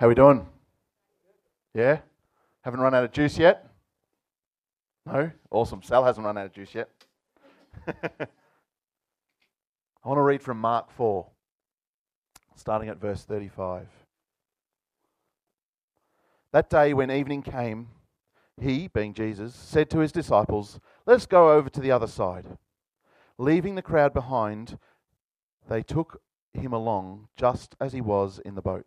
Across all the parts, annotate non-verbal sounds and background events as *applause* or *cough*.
How we doing? Yeah? Haven't run out of juice yet? No? Awesome. Sal hasn't run out of juice yet. *laughs* I want to read from Mark 4, starting at verse 35. That day when evening came, he, being Jesus, said to his disciples, Let us go over to the other side. Leaving the crowd behind, they took him along just as he was in the boat.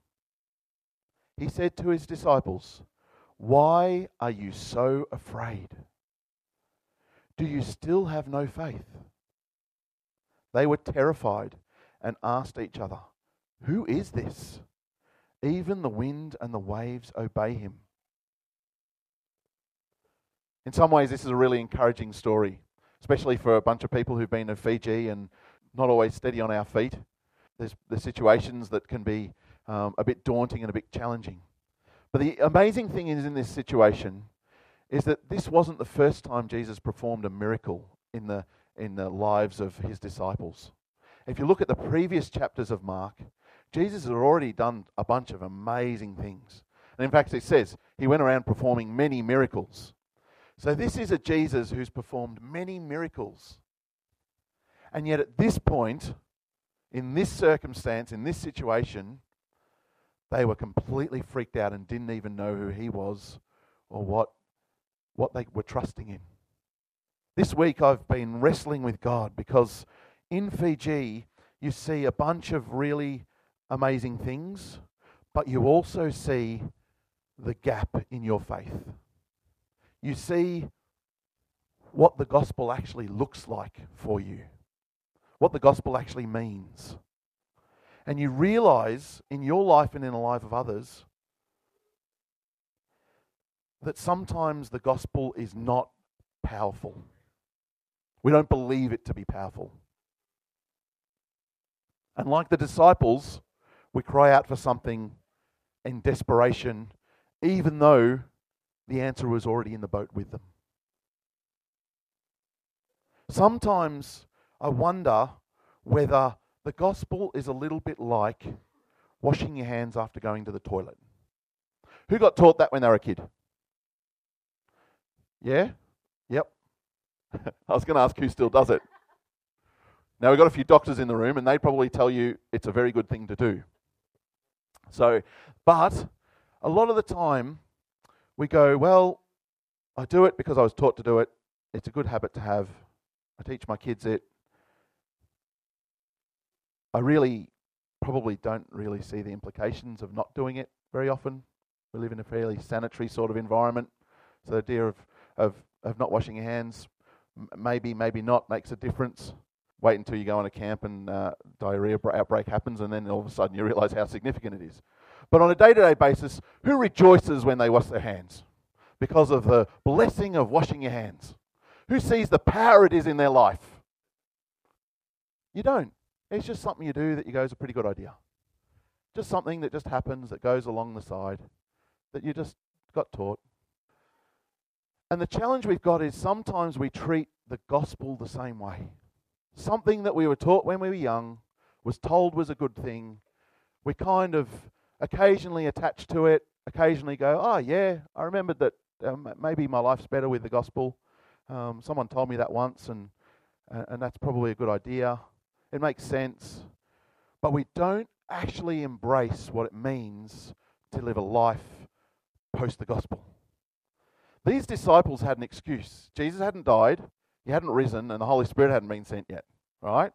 he said to his disciples, Why are you so afraid? Do you still have no faith? They were terrified and asked each other, Who is this? Even the wind and the waves obey him. In some ways, this is a really encouraging story, especially for a bunch of people who've been in Fiji and not always steady on our feet. There's, there's situations that can be um, a bit daunting and a bit challenging. But the amazing thing is in this situation is that this wasn't the first time Jesus performed a miracle in the, in the lives of his disciples. If you look at the previous chapters of Mark, Jesus had already done a bunch of amazing things. And in fact, it says he went around performing many miracles. So this is a Jesus who's performed many miracles. And yet, at this point, in this circumstance, in this situation, they were completely freaked out and didn't even know who he was or what, what they were trusting in. This week I've been wrestling with God because in Fiji you see a bunch of really amazing things, but you also see the gap in your faith. You see what the gospel actually looks like for you, what the gospel actually means and you realize in your life and in the life of others that sometimes the gospel is not powerful. We don't believe it to be powerful. And like the disciples, we cry out for something in desperation, even though the answer was already in the boat with them. Sometimes I wonder whether the gospel is a little bit like washing your hands after going to the toilet. Who got taught that when they were a kid? Yeah? Yep. *laughs* I was going to ask who still does it. Now, we've got a few doctors in the room, and they probably tell you it's a very good thing to do. So, but a lot of the time, we go, well, I do it because I was taught to do it. It's a good habit to have. I teach my kids it. I really probably don't really see the implications of not doing it very often. We live in a fairly sanitary sort of environment. So the idea of, of, of not washing your hands, maybe, maybe not, makes a difference. Wait until you go on a camp and uh, diarrhea outbreak happens, and then all of a sudden you realize how significant it is. But on a day to day basis, who rejoices when they wash their hands? Because of the blessing of washing your hands. Who sees the power it is in their life? You don't. It's just something you do that you go is a pretty good idea. Just something that just happens that goes along the side that you just got taught. And the challenge we've got is sometimes we treat the gospel the same way. Something that we were taught when we were young, was told was a good thing. We kind of occasionally attach to it, occasionally go, oh, yeah, I remembered that um, maybe my life's better with the gospel. Um, someone told me that once, and, and that's probably a good idea. It makes sense. But we don't actually embrace what it means to live a life post the gospel. These disciples had an excuse. Jesus hadn't died, he hadn't risen, and the Holy Spirit hadn't been sent yet. Right?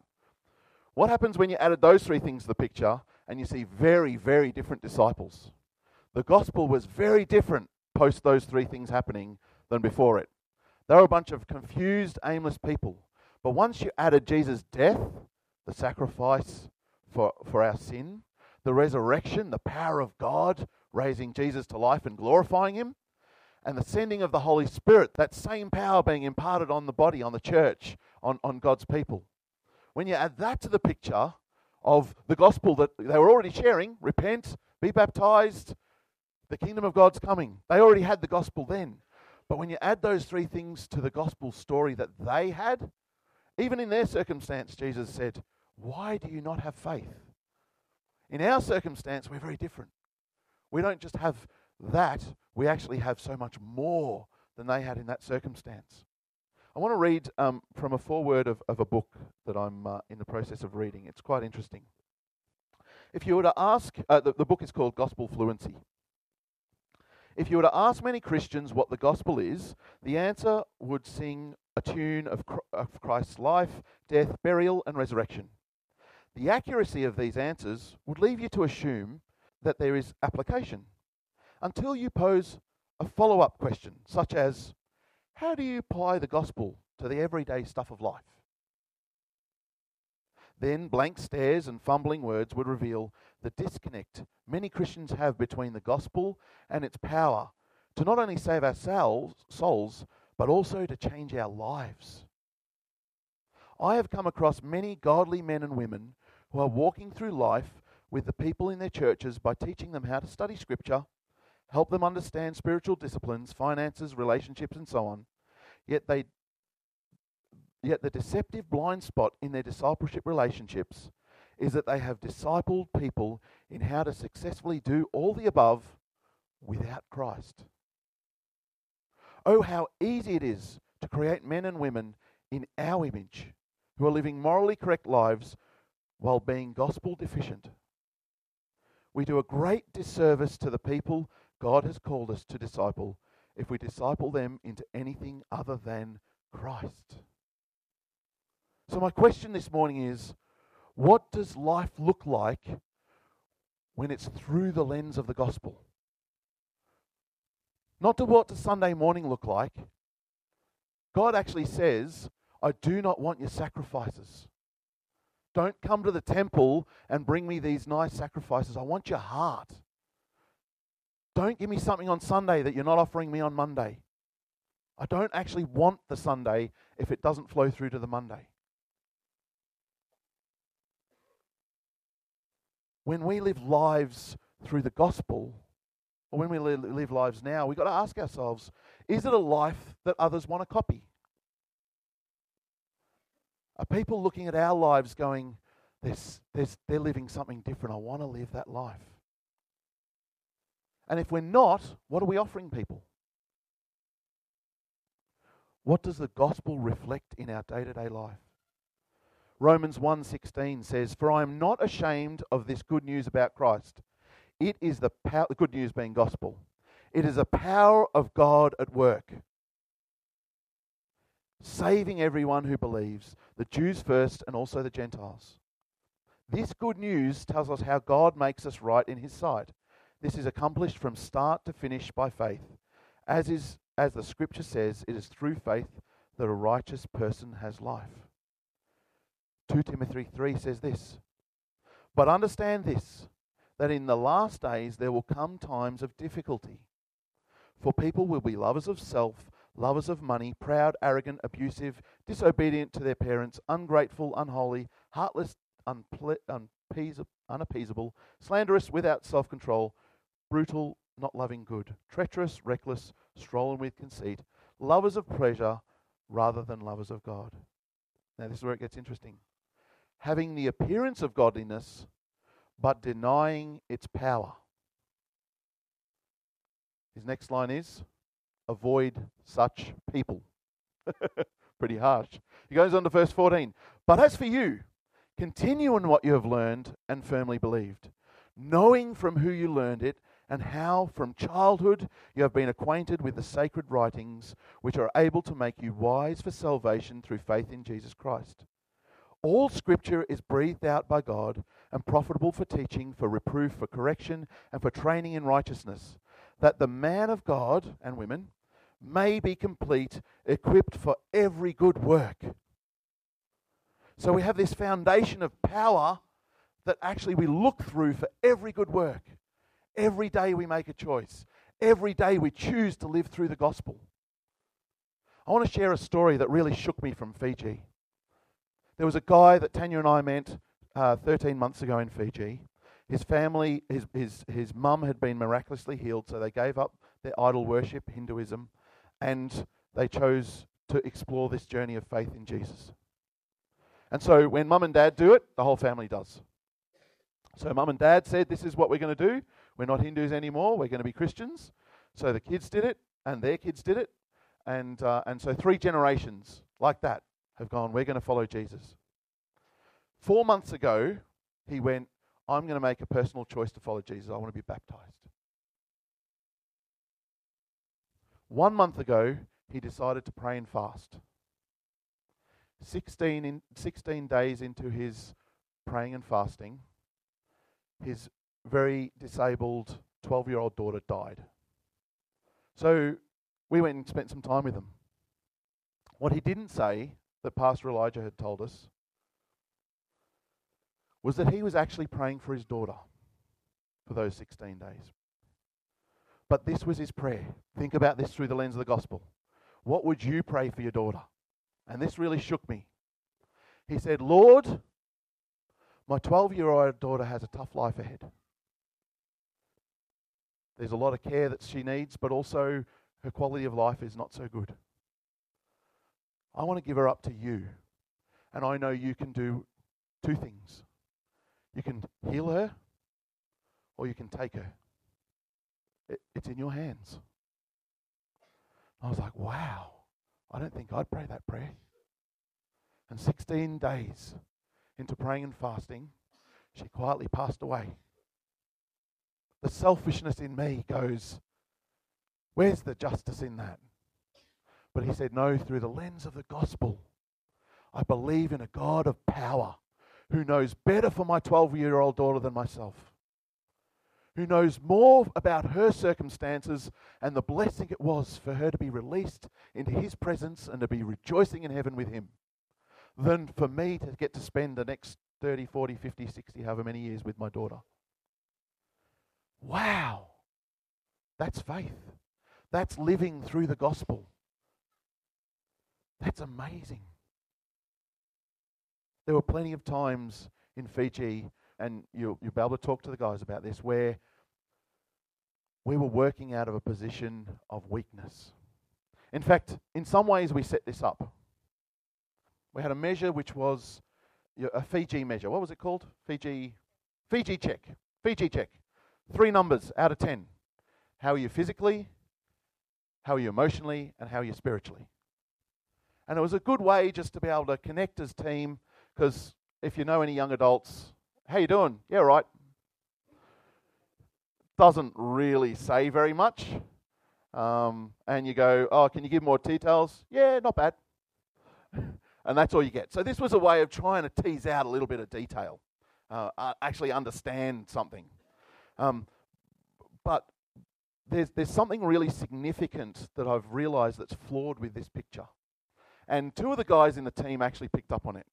What happens when you added those three things to the picture and you see very, very different disciples? The gospel was very different post those three things happening than before it. They were a bunch of confused, aimless people. But once you added Jesus' death the sacrifice for, for our sin, the resurrection, the power of God raising Jesus to life and glorifying him, and the sending of the Holy Spirit, that same power being imparted on the body, on the church, on, on God's people. When you add that to the picture of the gospel that they were already sharing repent, be baptized, the kingdom of God's coming. They already had the gospel then. But when you add those three things to the gospel story that they had, even in their circumstance, Jesus said, Why do you not have faith? In our circumstance, we're very different. We don't just have that, we actually have so much more than they had in that circumstance. I want to read um, from a foreword of, of a book that I'm uh, in the process of reading. It's quite interesting. If you were to ask, uh, the, the book is called Gospel Fluency. If you were to ask many Christians what the gospel is, the answer would sing a tune of, of Christ's life, death, burial, and resurrection. The accuracy of these answers would leave you to assume that there is application until you pose a follow up question, such as How do you apply the gospel to the everyday stuff of life? Then blank stares and fumbling words would reveal the disconnect many Christians have between the gospel and its power to not only save our souls, but also to change our lives. I have come across many godly men and women who are walking through life with the people in their churches by teaching them how to study Scripture, help them understand spiritual disciplines, finances, relationships, and so on. Yet they yet the deceptive blind spot in their discipleship relationships is that they have discipled people in how to successfully do all the above without Christ. Oh, how easy it is to create men and women in our image who are living morally correct lives while being gospel deficient. We do a great disservice to the people God has called us to disciple if we disciple them into anything other than Christ. So, my question this morning is what does life look like when it's through the lens of the gospel? Not to what does Sunday morning look like. God actually says, I do not want your sacrifices. Don't come to the temple and bring me these nice sacrifices. I want your heart. Don't give me something on Sunday that you're not offering me on Monday. I don't actually want the Sunday if it doesn't flow through to the Monday. when we live lives through the gospel, or when we live lives now, we've got to ask ourselves is it a life that others want to copy? Are people looking at our lives going, there's, there's, they're living something different. I want to live that life. And if we're not, what are we offering people? What does the gospel reflect in our day to day life? Romans 1:16 says, "For I am not ashamed of this good news about Christ. It is the power, the good news being gospel. It is the power of God at work, saving everyone who believes, the Jews first and also the Gentiles." This good news tells us how God makes us right in his sight. This is accomplished from start to finish by faith. As is as the scripture says, it is through faith that a righteous person has life. 2 Timothy 3 says this But understand this, that in the last days there will come times of difficulty. For people will be lovers of self, lovers of money, proud, arrogant, abusive, disobedient to their parents, ungrateful, unholy, heartless, unple- unappeasable, slanderous, without self control, brutal, not loving good, treacherous, reckless, strolling with conceit, lovers of pleasure rather than lovers of God. Now, this is where it gets interesting having the appearance of godliness, but denying its power. His next line is avoid such people. *laughs* Pretty harsh. He goes on to verse 14. But as for you, continue in what you have learned and firmly believed, knowing from who you learned it and how from childhood you have been acquainted with the sacred writings, which are able to make you wise for salvation through faith in Jesus Christ. All scripture is breathed out by God and profitable for teaching, for reproof, for correction, and for training in righteousness, that the man of God and women may be complete, equipped for every good work. So we have this foundation of power that actually we look through for every good work. Every day we make a choice. Every day we choose to live through the gospel. I want to share a story that really shook me from Fiji. There was a guy that Tanya and I met uh, 13 months ago in Fiji. His family, his, his, his mum had been miraculously healed, so they gave up their idol worship, Hinduism, and they chose to explore this journey of faith in Jesus. And so when mum and dad do it, the whole family does. So mum and dad said, This is what we're going to do. We're not Hindus anymore. We're going to be Christians. So the kids did it, and their kids did it. And, uh, and so three generations like that have gone, We're going to follow Jesus. Four months ago, he went, I'm going to make a personal choice to follow Jesus. I want to be baptized. One month ago, he decided to pray and fast. 16, in, 16 days into his praying and fasting, his very disabled 12 year old daughter died. So we went and spent some time with him. What he didn't say, that Pastor Elijah had told us, was that he was actually praying for his daughter for those 16 days. But this was his prayer. Think about this through the lens of the gospel. What would you pray for your daughter? And this really shook me. He said, Lord, my 12 year old daughter has a tough life ahead. There's a lot of care that she needs, but also her quality of life is not so good. I want to give her up to you. And I know you can do two things you can heal her, or you can take her. It, it's in your hands. I was like, wow, I don't think I'd pray that prayer. And 16 days into praying and fasting, she quietly passed away. The selfishness in me goes, Where's the justice in that? But he said, No, through the lens of the gospel, I believe in a God of power who knows better for my 12 year old daughter than myself, who knows more about her circumstances and the blessing it was for her to be released into his presence and to be rejoicing in heaven with him than for me to get to spend the next 30, 40, 50, 60, however many years with my daughter. Wow. That's faith. That's living through the gospel. That's amazing. There were plenty of times in Fiji, and you'll, you'll be able to talk to the guys about this, where we were working out of a position of weakness. In fact, in some ways, we set this up. We had a measure which was a Fiji measure. What was it called? Fiji, Fiji check. Fiji check. Three numbers out of 10. How are you physically? How are you emotionally? And how are you spiritually? And it was a good way just to be able to connect as team because if you know any young adults, how you doing? Yeah, right. Doesn't really say very much. Um, and you go, oh, can you give more details? Yeah, not bad. *laughs* and that's all you get. So this was a way of trying to tease out a little bit of detail, uh, uh, actually understand something. Um, but there's, there's something really significant that I've realized that's flawed with this picture. And two of the guys in the team actually picked up on it.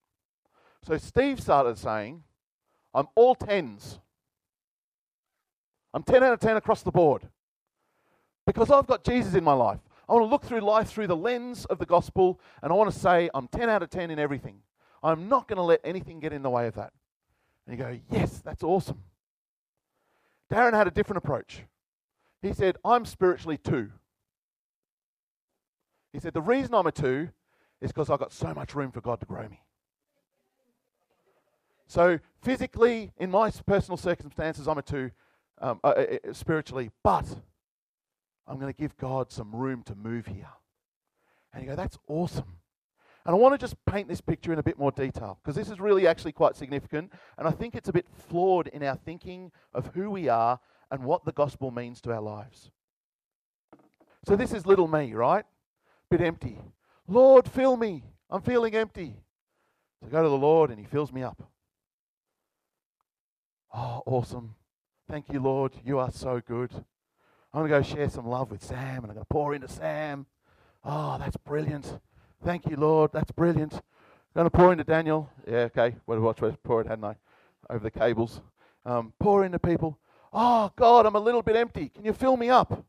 So Steve started saying, I'm all tens. I'm 10 out of 10 across the board. Because I've got Jesus in my life. I want to look through life through the lens of the gospel, and I want to say I'm 10 out of 10 in everything. I'm not going to let anything get in the way of that. And you go, yes, that's awesome. Darren had a different approach. He said, I'm spiritually two. He said, the reason I'm a two is because I've got so much room for God to grow me. So, physically, in my personal circumstances, I'm a two um, uh, uh, uh spiritually, but I'm going to give God some room to move here. And you go, that's awesome. And I want to just paint this picture in a bit more detail because this is really actually quite significant. And I think it's a bit flawed in our thinking of who we are and what the gospel means to our lives. So this is little me, right? Bit empty. Lord, fill me. I'm feeling empty. So I go to the Lord and He fills me up. Oh, awesome. Thank you, Lord. You are so good. I'm going to go share some love with Sam and I'm going to pour into Sam. Oh, that's brilliant. Thank you, Lord. That's brilliant. I'm going to pour into Daniel. Yeah, okay. Well, watch where pour it, hadn't I? Over the cables. Um, pour into people. Oh, God, I'm a little bit empty. Can you fill me up?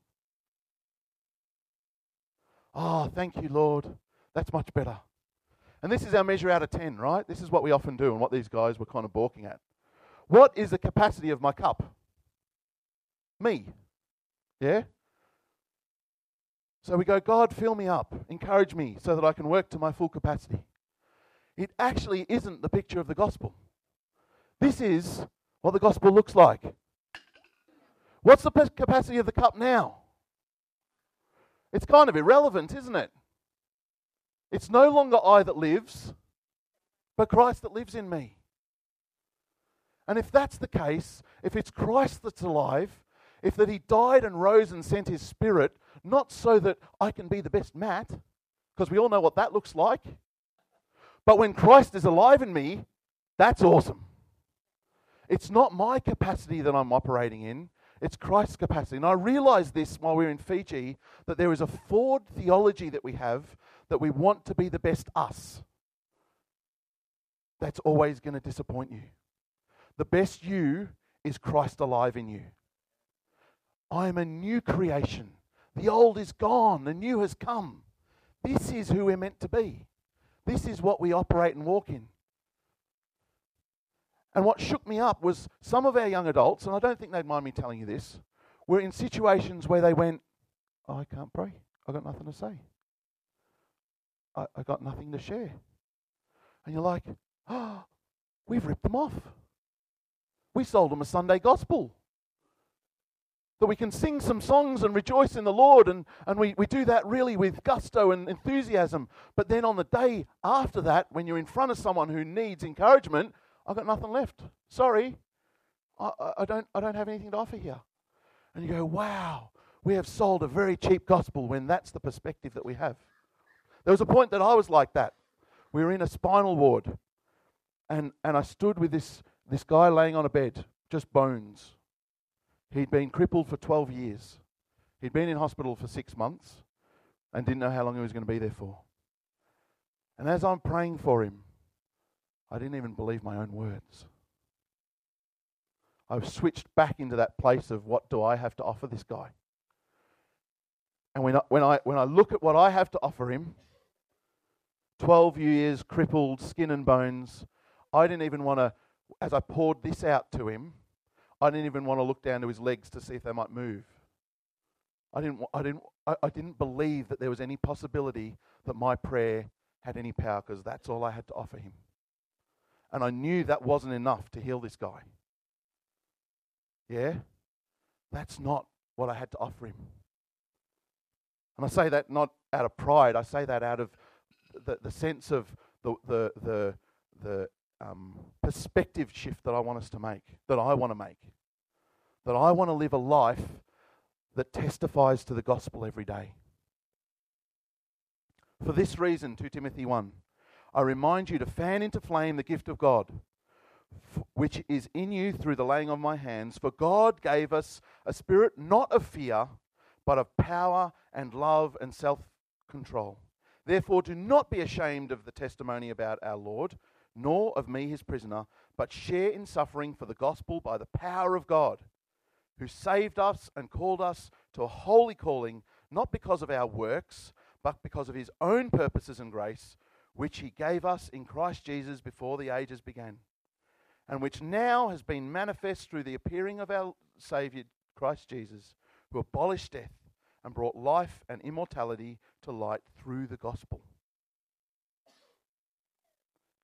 Oh, thank you, Lord. That's much better. And this is our measure out of 10, right? This is what we often do and what these guys were kind of balking at. What is the capacity of my cup? Me. Yeah? So we go, God, fill me up, encourage me so that I can work to my full capacity. It actually isn't the picture of the gospel. This is what the gospel looks like. What's the capacity of the cup now? It's kind of irrelevant, isn't it? It's no longer I that lives, but Christ that lives in me. And if that's the case, if it's Christ that's alive, if that he died and rose and sent his spirit, not so that I can be the best Matt, because we all know what that looks like, but when Christ is alive in me, that's awesome. It's not my capacity that I'm operating in, it's Christ's capacity. And I realized this while we were in Fiji that there is a flawed theology that we have that we want to be the best us. That's always going to disappoint you. The best you is Christ alive in you. I am a new creation. The old is gone, the new has come. This is who we're meant to be. This is what we operate and walk in. And what shook me up was some of our young adults, and I don't think they'd mind me telling you this, were in situations where they went, oh, I can't pray. I've got nothing to say. I, I got nothing to share. And you're like, oh, we've ripped them off. We sold them a Sunday gospel. That we can sing some songs and rejoice in the Lord, and, and we, we do that really with gusto and enthusiasm. But then on the day after that, when you're in front of someone who needs encouragement, I've got nothing left. Sorry, I, I, don't, I don't have anything to offer here. And you go, wow, we have sold a very cheap gospel when that's the perspective that we have. There was a point that I was like that. We were in a spinal ward, and, and I stood with this, this guy laying on a bed, just bones. He'd been crippled for 12 years. He'd been in hospital for six months and didn't know how long he was going to be there for. And as I'm praying for him, I didn't even believe my own words. I've switched back into that place of what do I have to offer this guy? And when I, when I, when I look at what I have to offer him, 12 years, crippled, skin and bones. I didn't even want to, as I poured this out to him, I didn't even want to look down to his legs to see if they might move. I didn't, I didn't, I, didn't believe that there was any possibility that my prayer had any power because that's all I had to offer him. And I knew that wasn't enough to heal this guy. Yeah? That's not what I had to offer him. And I say that not out of pride, I say that out of the, the sense of the, the, the, the um, perspective shift that I want us to make, that I want to make. That I want to live a life that testifies to the gospel every day. For this reason, 2 Timothy 1, I remind you to fan into flame the gift of God, which is in you through the laying of my hands. For God gave us a spirit not of fear, but of power and love and self control. Therefore, do not be ashamed of the testimony about our Lord, nor of me, his prisoner, but share in suffering for the gospel by the power of God, who saved us and called us to a holy calling, not because of our works, but because of his own purposes and grace, which he gave us in Christ Jesus before the ages began, and which now has been manifest through the appearing of our Saviour, Christ Jesus, who abolished death and brought life and immortality to light through the gospel.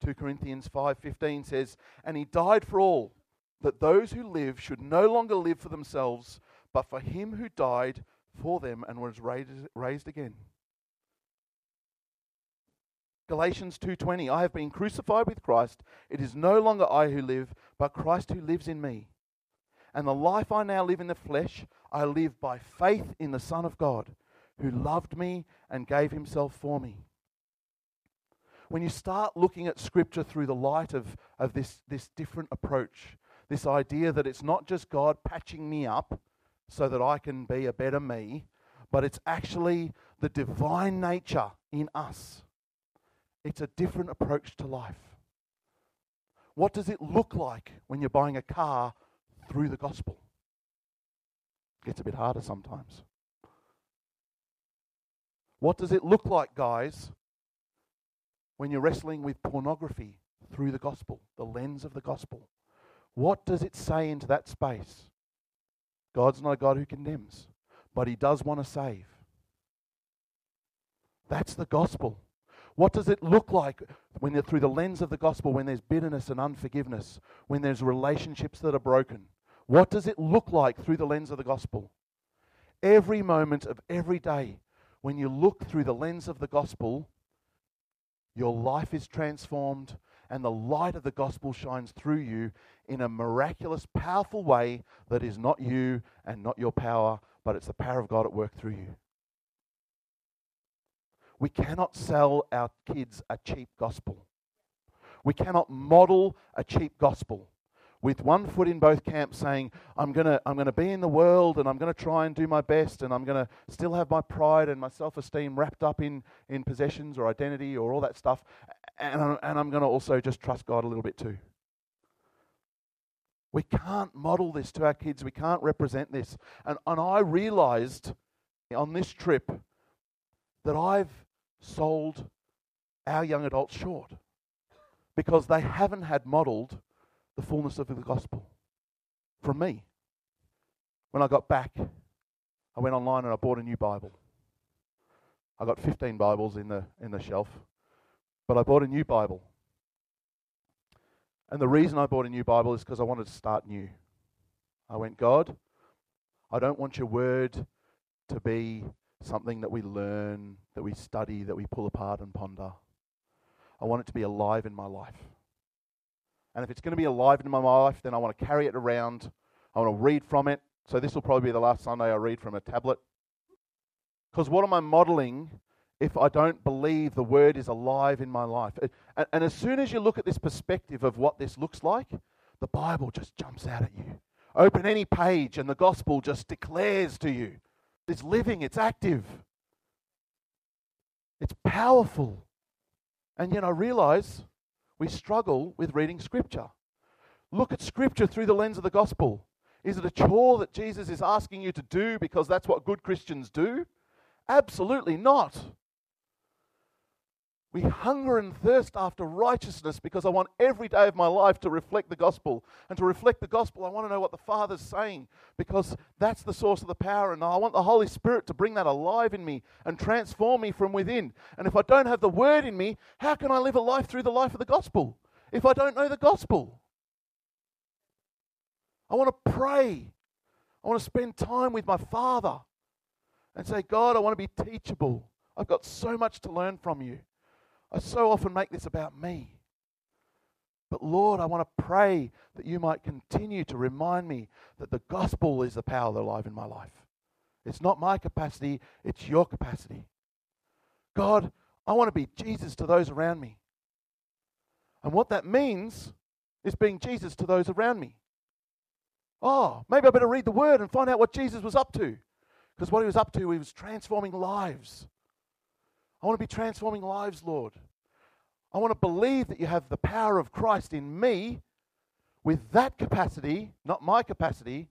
2 Corinthians 5:15 says, "And he died for all, that those who live should no longer live for themselves, but for him who died for them and was raised again." Galatians 2:20 I have been crucified with Christ it is no longer I who live but Christ who lives in me and the life I now live in the flesh I live by faith in the Son of God who loved me and gave himself for me. When you start looking at Scripture through the light of, of this, this different approach, this idea that it's not just God patching me up so that I can be a better me, but it's actually the divine nature in us. It's a different approach to life. What does it look like when you're buying a car through the gospel? Gets a bit harder sometimes. What does it look like, guys, when you're wrestling with pornography through the gospel, the lens of the gospel? What does it say into that space? God's not a God who condemns, but He does want to save. That's the gospel. What does it look like when you're through the lens of the gospel, when there's bitterness and unforgiveness, when there's relationships that are broken? What does it look like through the lens of the gospel? Every moment of every day, when you look through the lens of the gospel, your life is transformed and the light of the gospel shines through you in a miraculous, powerful way that is not you and not your power, but it's the power of God at work through you. We cannot sell our kids a cheap gospel. We cannot model a cheap gospel with one foot in both camps saying, I'm going to I'm to be in the world and I'm going to try and do my best and I'm going to still have my pride and my self esteem wrapped up in, in possessions or identity or all that stuff. And I'm, and I'm going to also just trust God a little bit too. We can't model this to our kids. We can't represent this. And, and I realized on this trip that I've sold our young adults short because they haven't had modeled the fullness of the gospel from me. When I got back, I went online and I bought a new Bible. I got 15 Bibles in the, in the shelf, but I bought a new Bible. And the reason I bought a new Bible is because I wanted to start new. I went, God, I don't want your word to be something that we learn, that we study, that we pull apart and ponder. I want it to be alive in my life. And if it's going to be alive in my life, then I want to carry it around. I want to read from it. So this will probably be the last Sunday I read from a tablet. Because what am I modeling if I don't believe the word is alive in my life? And, and as soon as you look at this perspective of what this looks like, the Bible just jumps out at you. Open any page, and the gospel just declares to you it's living, it's active, it's powerful. And yet I realize we struggle with reading Scripture. Look at Scripture through the lens of the gospel. Is it a chore that Jesus is asking you to do because that's what good Christians do? Absolutely not. We hunger and thirst after righteousness because I want every day of my life to reflect the gospel. And to reflect the gospel, I want to know what the Father's saying because that's the source of the power. And I want the Holy Spirit to bring that alive in me and transform me from within. And if I don't have the word in me, how can I live a life through the life of the gospel if I don't know the gospel? I want to pray. I want to spend time with my Father and say, God, I want to be teachable. I've got so much to learn from you. I so often make this about me. But Lord, I want to pray that you might continue to remind me that the gospel is the power that's alive in my life. It's not my capacity, it's your capacity. God, I want to be Jesus to those around me. And what that means is being Jesus to those around me. Oh, maybe I better read the word and find out what Jesus was up to. Because what he was up to, he was transforming lives. I want to be transforming lives, Lord. I want to believe that you have the power of Christ in me with that capacity, not my capacity,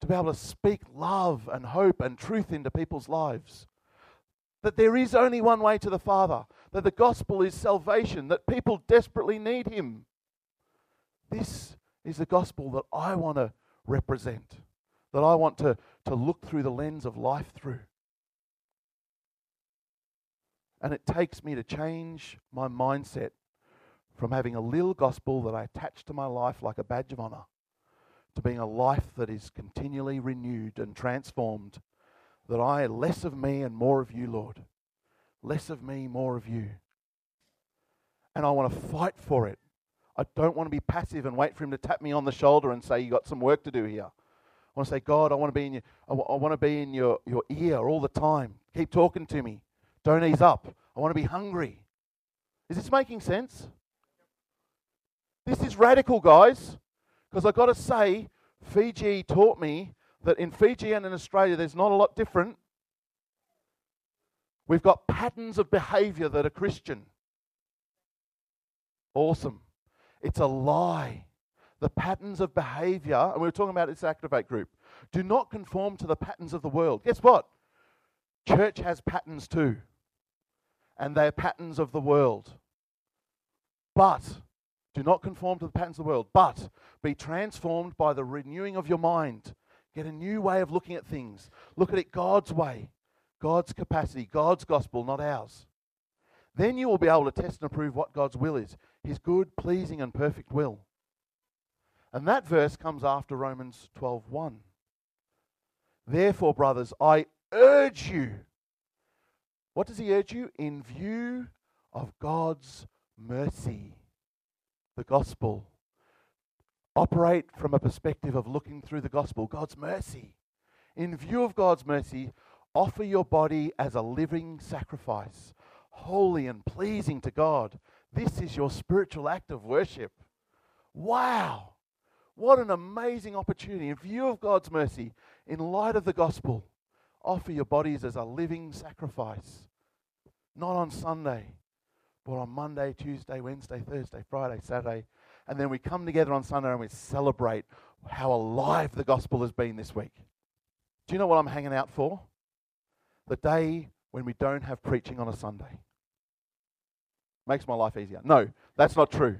to be able to speak love and hope and truth into people's lives. That there is only one way to the Father, that the gospel is salvation, that people desperately need Him. This is the gospel that I want to represent, that I want to, to look through the lens of life through. And it takes me to change my mindset from having a little gospel that I attach to my life like a badge of honor to being a life that is continually renewed and transformed. That I, less of me and more of you, Lord. Less of me, more of you. And I want to fight for it. I don't want to be passive and wait for Him to tap me on the shoulder and say, You got some work to do here. I want to say, God, I want to be in your, I, want to be in your, your ear all the time. Keep talking to me. Don't ease up. I want to be hungry. Is this making sense? This is radical, guys, because I've got to say, Fiji taught me that in Fiji and in Australia, there's not a lot different. We've got patterns of behavior that are Christian. Awesome. It's a lie. The patterns of behavior, and we were talking about this Activate group, Do not conform to the patterns of the world. Guess what? Church has patterns too, and they're patterns of the world. But do not conform to the patterns of the world, but be transformed by the renewing of your mind. Get a new way of looking at things. Look at it God's way, God's capacity, God's gospel, not ours. Then you will be able to test and approve what God's will is his good, pleasing, and perfect will. And that verse comes after Romans 12:1. Therefore, brothers, I urge you. What does he urge you? In view of God's mercy, the gospel. Operate from a perspective of looking through the gospel, God's mercy. In view of God's mercy, offer your body as a living sacrifice, holy and pleasing to God. This is your spiritual act of worship. Wow! What an amazing opportunity. In view of God's mercy, in light of the gospel, offer your bodies as a living sacrifice. Not on Sunday, but on Monday, Tuesday, Wednesday, Thursday, Friday, Saturday. And then we come together on Sunday and we celebrate how alive the gospel has been this week. Do you know what I'm hanging out for? The day when we don't have preaching on a Sunday. Makes my life easier. No, that's not true.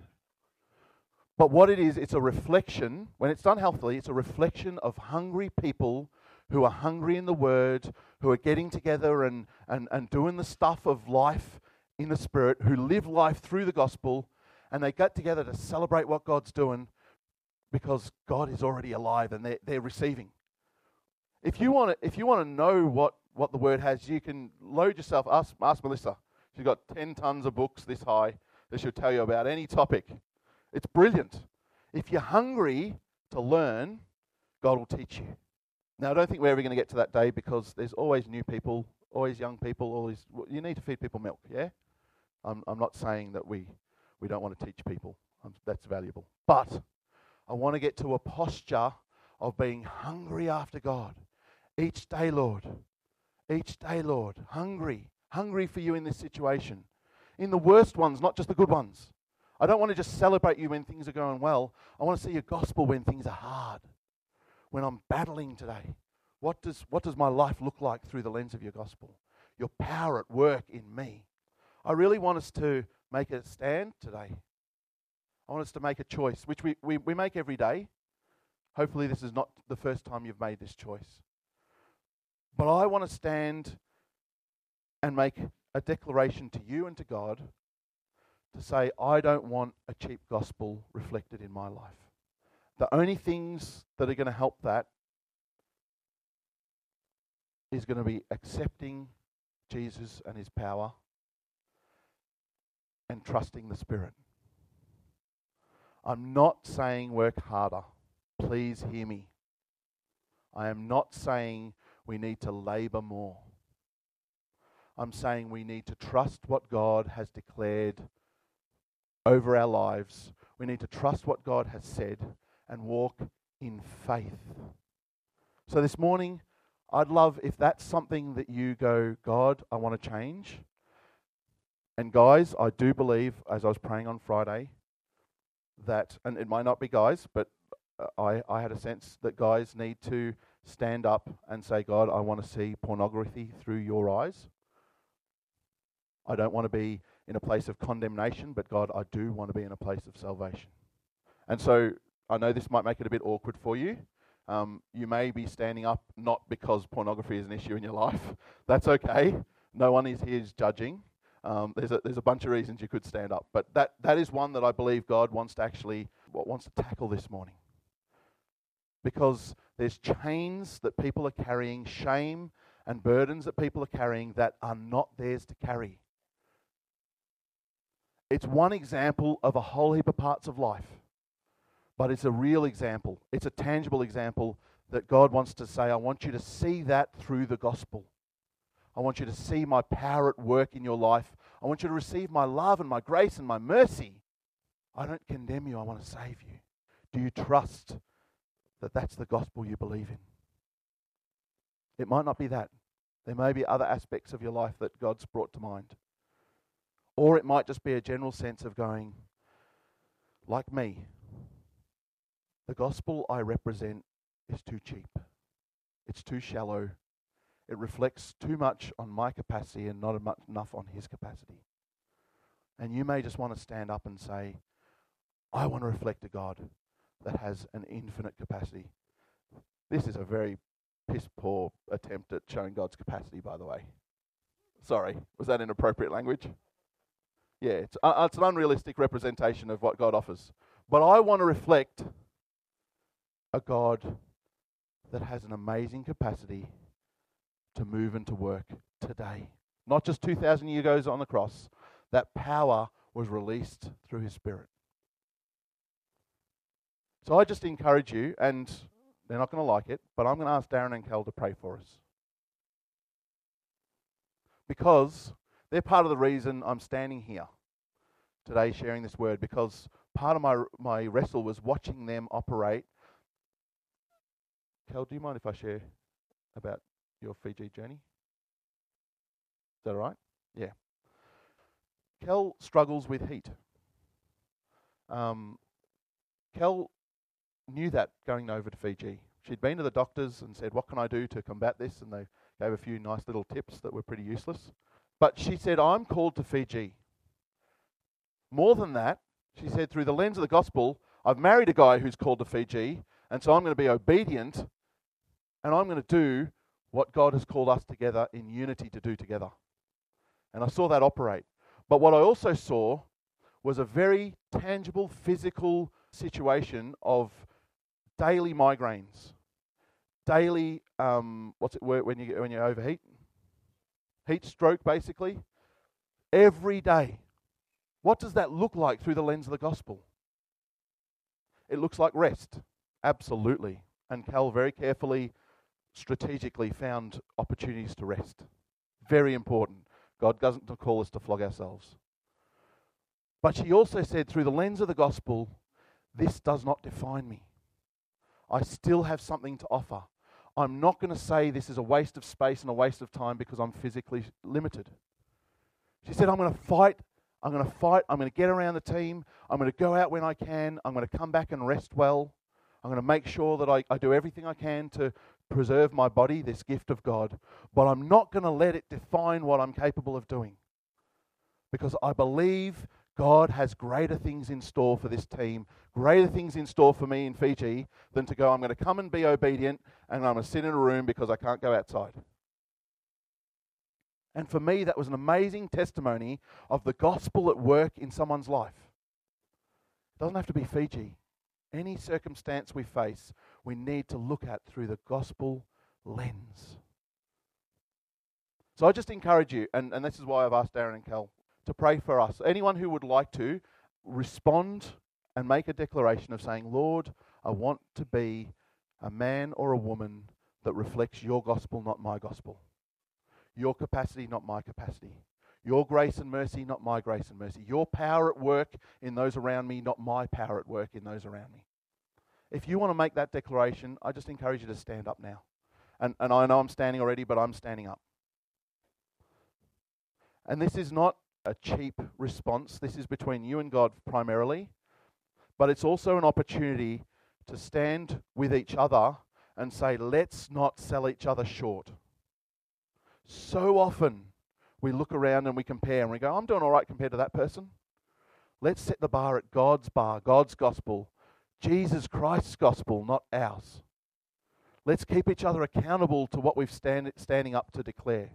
But what it is, it's a reflection, when it's done healthily, it's a reflection of hungry people who are hungry in the Word, who are getting together and, and, and doing the stuff of life in the Spirit, who live life through the gospel, and they get together to celebrate what God's doing because God is already alive and they're, they're receiving. If you want to, if you want to know what, what the Word has, you can load yourself. Ask, ask Melissa. She's got 10 tons of books this high that she'll tell you about any topic. It's brilliant. If you're hungry to learn, God will teach you. Now, I don't think we're ever going to get to that day because there's always new people, always young people, always. You need to feed people milk, yeah? I'm, I'm not saying that we, we don't want to teach people. That's valuable. But I want to get to a posture of being hungry after God. Each day, Lord. Each day, Lord. Hungry. Hungry for you in this situation. In the worst ones, not just the good ones. I don't want to just celebrate you when things are going well. I want to see your gospel when things are hard, when I'm battling today. What does, what does my life look like through the lens of your gospel? Your power at work in me. I really want us to make a stand today. I want us to make a choice, which we, we, we make every day. Hopefully, this is not the first time you've made this choice. But I want to stand and make a declaration to you and to God to say, I don't want a cheap gospel reflected in my life. The only things that are going to help that is going to be accepting Jesus and his power and trusting the Spirit. I'm not saying work harder. Please hear me. I am not saying we need to labor more. I'm saying we need to trust what God has declared over our lives. We need to trust what God has said and walk in faith. So this morning, I'd love if that's something that you go, God, I want to change. And guys, I do believe, as I was praying on Friday, that, and it might not be guys, but uh, I, I had a sense that guys need to stand up and say, God, I want to see pornography through your eyes. I don't want to be in a place of condemnation, but God, I do want to be in a place of salvation. And so I know this might make it a bit awkward for you. Um, you may be standing up not because pornography is an issue in your life. *laughs* That's okay. No one is here judging. Um, there's, a, there's a bunch of reasons you could stand up, but that, that is one that I believe God wants to actually wants to tackle this morning. Because there's chains that people are carrying, shame and burdens that people are carrying that are not theirs to carry. It's one example of a whole heap of parts of life, but it's a real example. It's a tangible example that God wants to say, I want you to see that through the gospel. I want you to see my power at work in your life. I want you to receive my love and my grace and my mercy. I don't condemn you, I want to save you. Do you trust that that's the gospel you believe in? It might not be that. There may be other aspects of your life that God's brought to mind. Or it might just be a general sense of going, like me, the gospel I represent is too cheap. it's too shallow. It reflects too much on my capacity and not enough on his capacity. And you may just want to stand up and say, I want to reflect a God that has an infinite capacity. This is a very piss poor attempt at showing God's capacity, by the way. Sorry, was that inappropriate language? Yeah, it's, uh, it's an unrealistic representation of what God offers. But I want to reflect a God that has an amazing capacity to move and to work today. Not just 2,000 years ago on the cross, that power was released through his spirit. So I just encourage you, and they're not going to like it, but I'm going to ask Darren and Kel to pray for us. Because they're part of the reason I'm standing here today sharing this word, because part of my, my wrestle was watching them operate. Kel, do you mind if I share about your Fiji journey? Is that all right? Yeah. Kel struggles with heat. Um, Kel knew that going over to Fiji. She'd been to the doctors and said, What can I do to combat this? And they gave a few nice little tips that were pretty useless. But she said, I'm called to Fiji. More than that, she said, through the lens of the gospel, I've married a guy who's called to Fiji, and so I'm going to be obedient and I'm going to do what God has called us together in unity to do together. And I saw that operate. But what I also saw was a very tangible physical situation of daily migraines, daily um, what's it when you when you overheat, heat stroke basically, every day. What does that look like through the lens of the gospel? It looks like rest, absolutely. And Cal very carefully, strategically found opportunities to rest. Very important. God doesn't call us to flog ourselves. But she also said, through the lens of the gospel, this does not define me. I still have something to offer. I'm not going to say this is a waste of space and a waste of time because I'm physically limited. She said, I'm going to fight. I'm going to fight. I'm going to get around the team. I'm going to go out when I can. I'm going to come back and rest well. I'm going to make sure that I, I do everything I can to preserve my body, this gift of God. But I'm not going to let it define what I'm capable of doing. Because I believe God has greater things in store for this team, greater things in store for me in Fiji than to go, I'm going to come and be obedient and I'm going to sit in a room because I can't go outside. And for me, that was an amazing testimony of the gospel at work in someone's life. It doesn't have to be Fiji. Any circumstance we face, we need to look at through the gospel lens. So I just encourage you, and, and this is why I've asked Darren and Cal to pray for us. Anyone who would like to respond and make a declaration of saying, Lord, I want to be a man or a woman that reflects your gospel, not my gospel. Your capacity, not my capacity. Your grace and mercy, not my grace and mercy. Your power at work in those around me, not my power at work in those around me. If you want to make that declaration, I just encourage you to stand up now. And, and I know I'm standing already, but I'm standing up. And this is not a cheap response. This is between you and God primarily, but it's also an opportunity to stand with each other and say, let's not sell each other short. So often we look around and we compare and we go, I'm doing all right compared to that person. Let's set the bar at God's bar, God's gospel, Jesus Christ's gospel, not ours. Let's keep each other accountable to what we've stand, standing up to declare.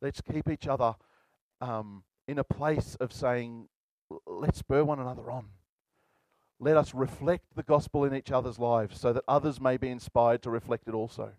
Let's keep each other um, in a place of saying, let's spur one another on. Let us reflect the gospel in each other's lives so that others may be inspired to reflect it also.